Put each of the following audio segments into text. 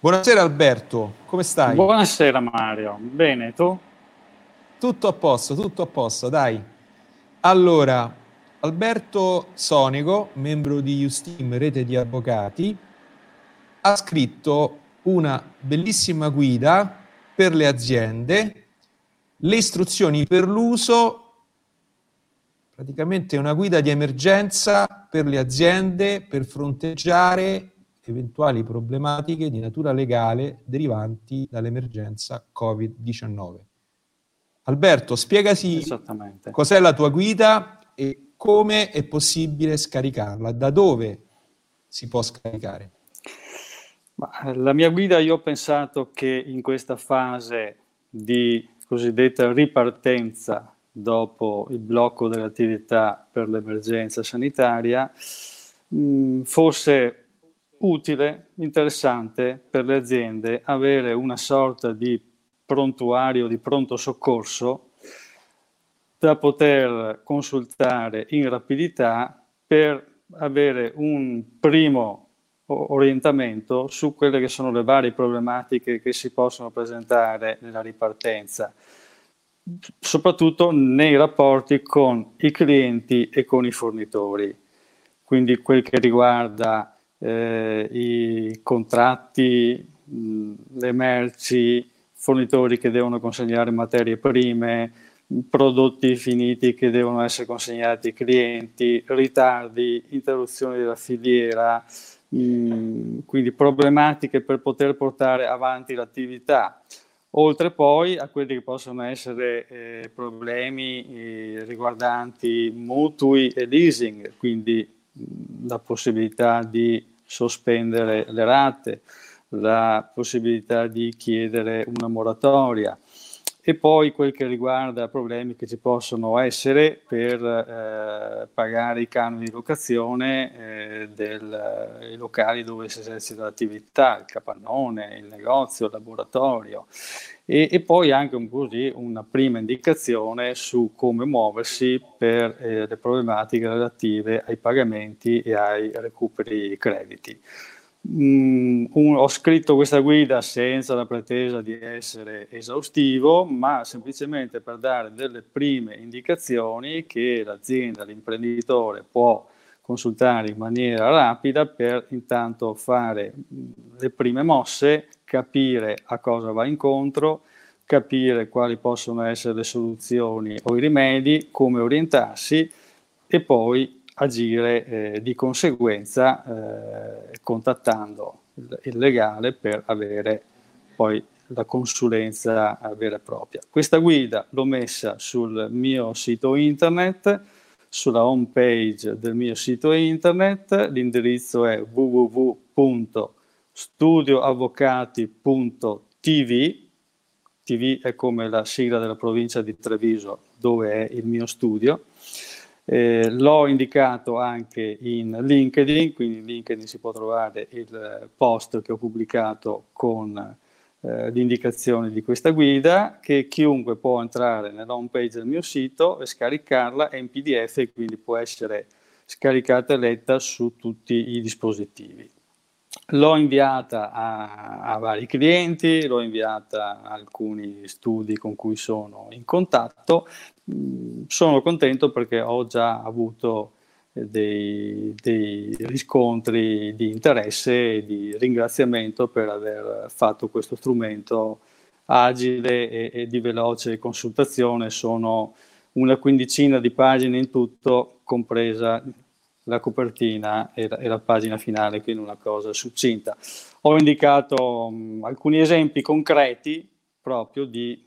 Buonasera Alberto, come stai? Buonasera Mario, bene, tu? Tutto a posto, tutto a posto, dai. Allora, Alberto Sonico, membro di Justim Rete di Avvocati, ha scritto una bellissima guida per le aziende, le istruzioni per l'uso, praticamente una guida di emergenza per le aziende per fronteggiare eventuali problematiche di natura legale derivanti dall'emergenza Covid-19. Alberto, spiegaci cos'è la tua guida e come è possibile scaricarla, da dove si può scaricare. La mia guida, io ho pensato che in questa fase di cosiddetta ripartenza dopo il blocco dell'attività per l'emergenza sanitaria mh, fosse utile, interessante per le aziende avere una sorta di prontuario di pronto soccorso da poter consultare in rapidità per avere un primo orientamento su quelle che sono le varie problematiche che si possono presentare nella ripartenza, soprattutto nei rapporti con i clienti e con i fornitori. Quindi quel che riguarda eh, i contratti, le merci, fornitori che devono consegnare materie prime, prodotti finiti che devono essere consegnati ai clienti, ritardi, interruzioni della filiera, mh, quindi problematiche per poter portare avanti l'attività. Oltre poi a quelli che possono essere eh, problemi eh, riguardanti mutui e leasing, quindi la possibilità di sospendere le rate, la possibilità di chiedere una moratoria e poi quel che riguarda problemi che ci possono essere per eh, pagare i canoni di locazione eh, dei locali dove si esercita l'attività, il capannone, il negozio, il laboratorio e, e poi anche così una prima indicazione su come muoversi per eh, le problematiche relative ai pagamenti e ai recuperi crediti. Mm, un, ho scritto questa guida senza la pretesa di essere esaustivo, ma semplicemente per dare delle prime indicazioni che l'azienda, l'imprenditore può consultare in maniera rapida per intanto fare mm, le prime mosse, capire a cosa va incontro, capire quali possono essere le soluzioni o i rimedi, come orientarsi e poi agire eh, di conseguenza eh, contattando il, il, legale per avere poi la consulenza vera e propria. Questa guida l'ho messa sul mio sito internet, sulla home page del mio sito internet, l'indirizzo è www.studioavvocati.tv, TV è come la sigla della provincia di Treviso dove è il mio studio, eh, l'ho indicato anche in LinkedIn, quindi in LinkedIn si può trovare il post che ho pubblicato con eh, l'indicazione di questa guida, che chiunque può entrare nella home page del mio sito e scaricarla, è in PDF e quindi può essere scaricata e letta su tutti i dispositivi. L'ho inviata a, a, vari clienti, l'ho inviata a alcuni studi con cui sono in contatto. Mm, sono contento perché ho già avuto eh, dei, dei riscontri di interesse e di ringraziamento per aver fatto questo strumento agile e, e di veloce consultazione. Sono una quindicina di pagine in tutto, compresa la copertina e la, e la, pagina finale, quindi una cosa succinta. Ho indicato mh, alcuni esempi concreti proprio di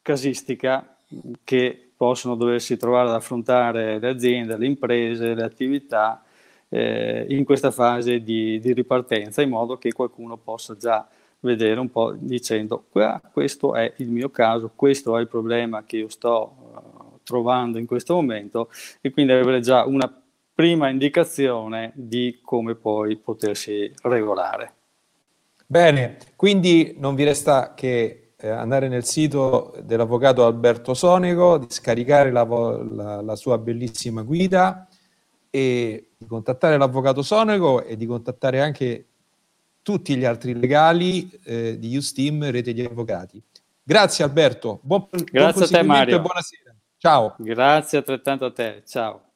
casistica che possono doversi trovare ad affrontare le aziende, le imprese, le attività eh, in questa fase di, di, ripartenza, in modo che qualcuno possa già vedere un po' dicendo questo è il mio caso, questo è il problema che io sto uh, trovando in questo momento e quindi avere già una prima indicazione di come poi potersi regolare. Bene, quindi non vi resta che eh, andare nel sito dell'avvocato Alberto Sonico, di scaricare la, la, la sua bellissima guida e di contattare l'avvocato Sonico e di contattare anche tutti gli altri legali eh, di Usteam, rete di avvocati. Grazie Alberto, buon, Grazie buon a te Mario. buonasera. Ciao. Grazie altrettanto a te, ciao.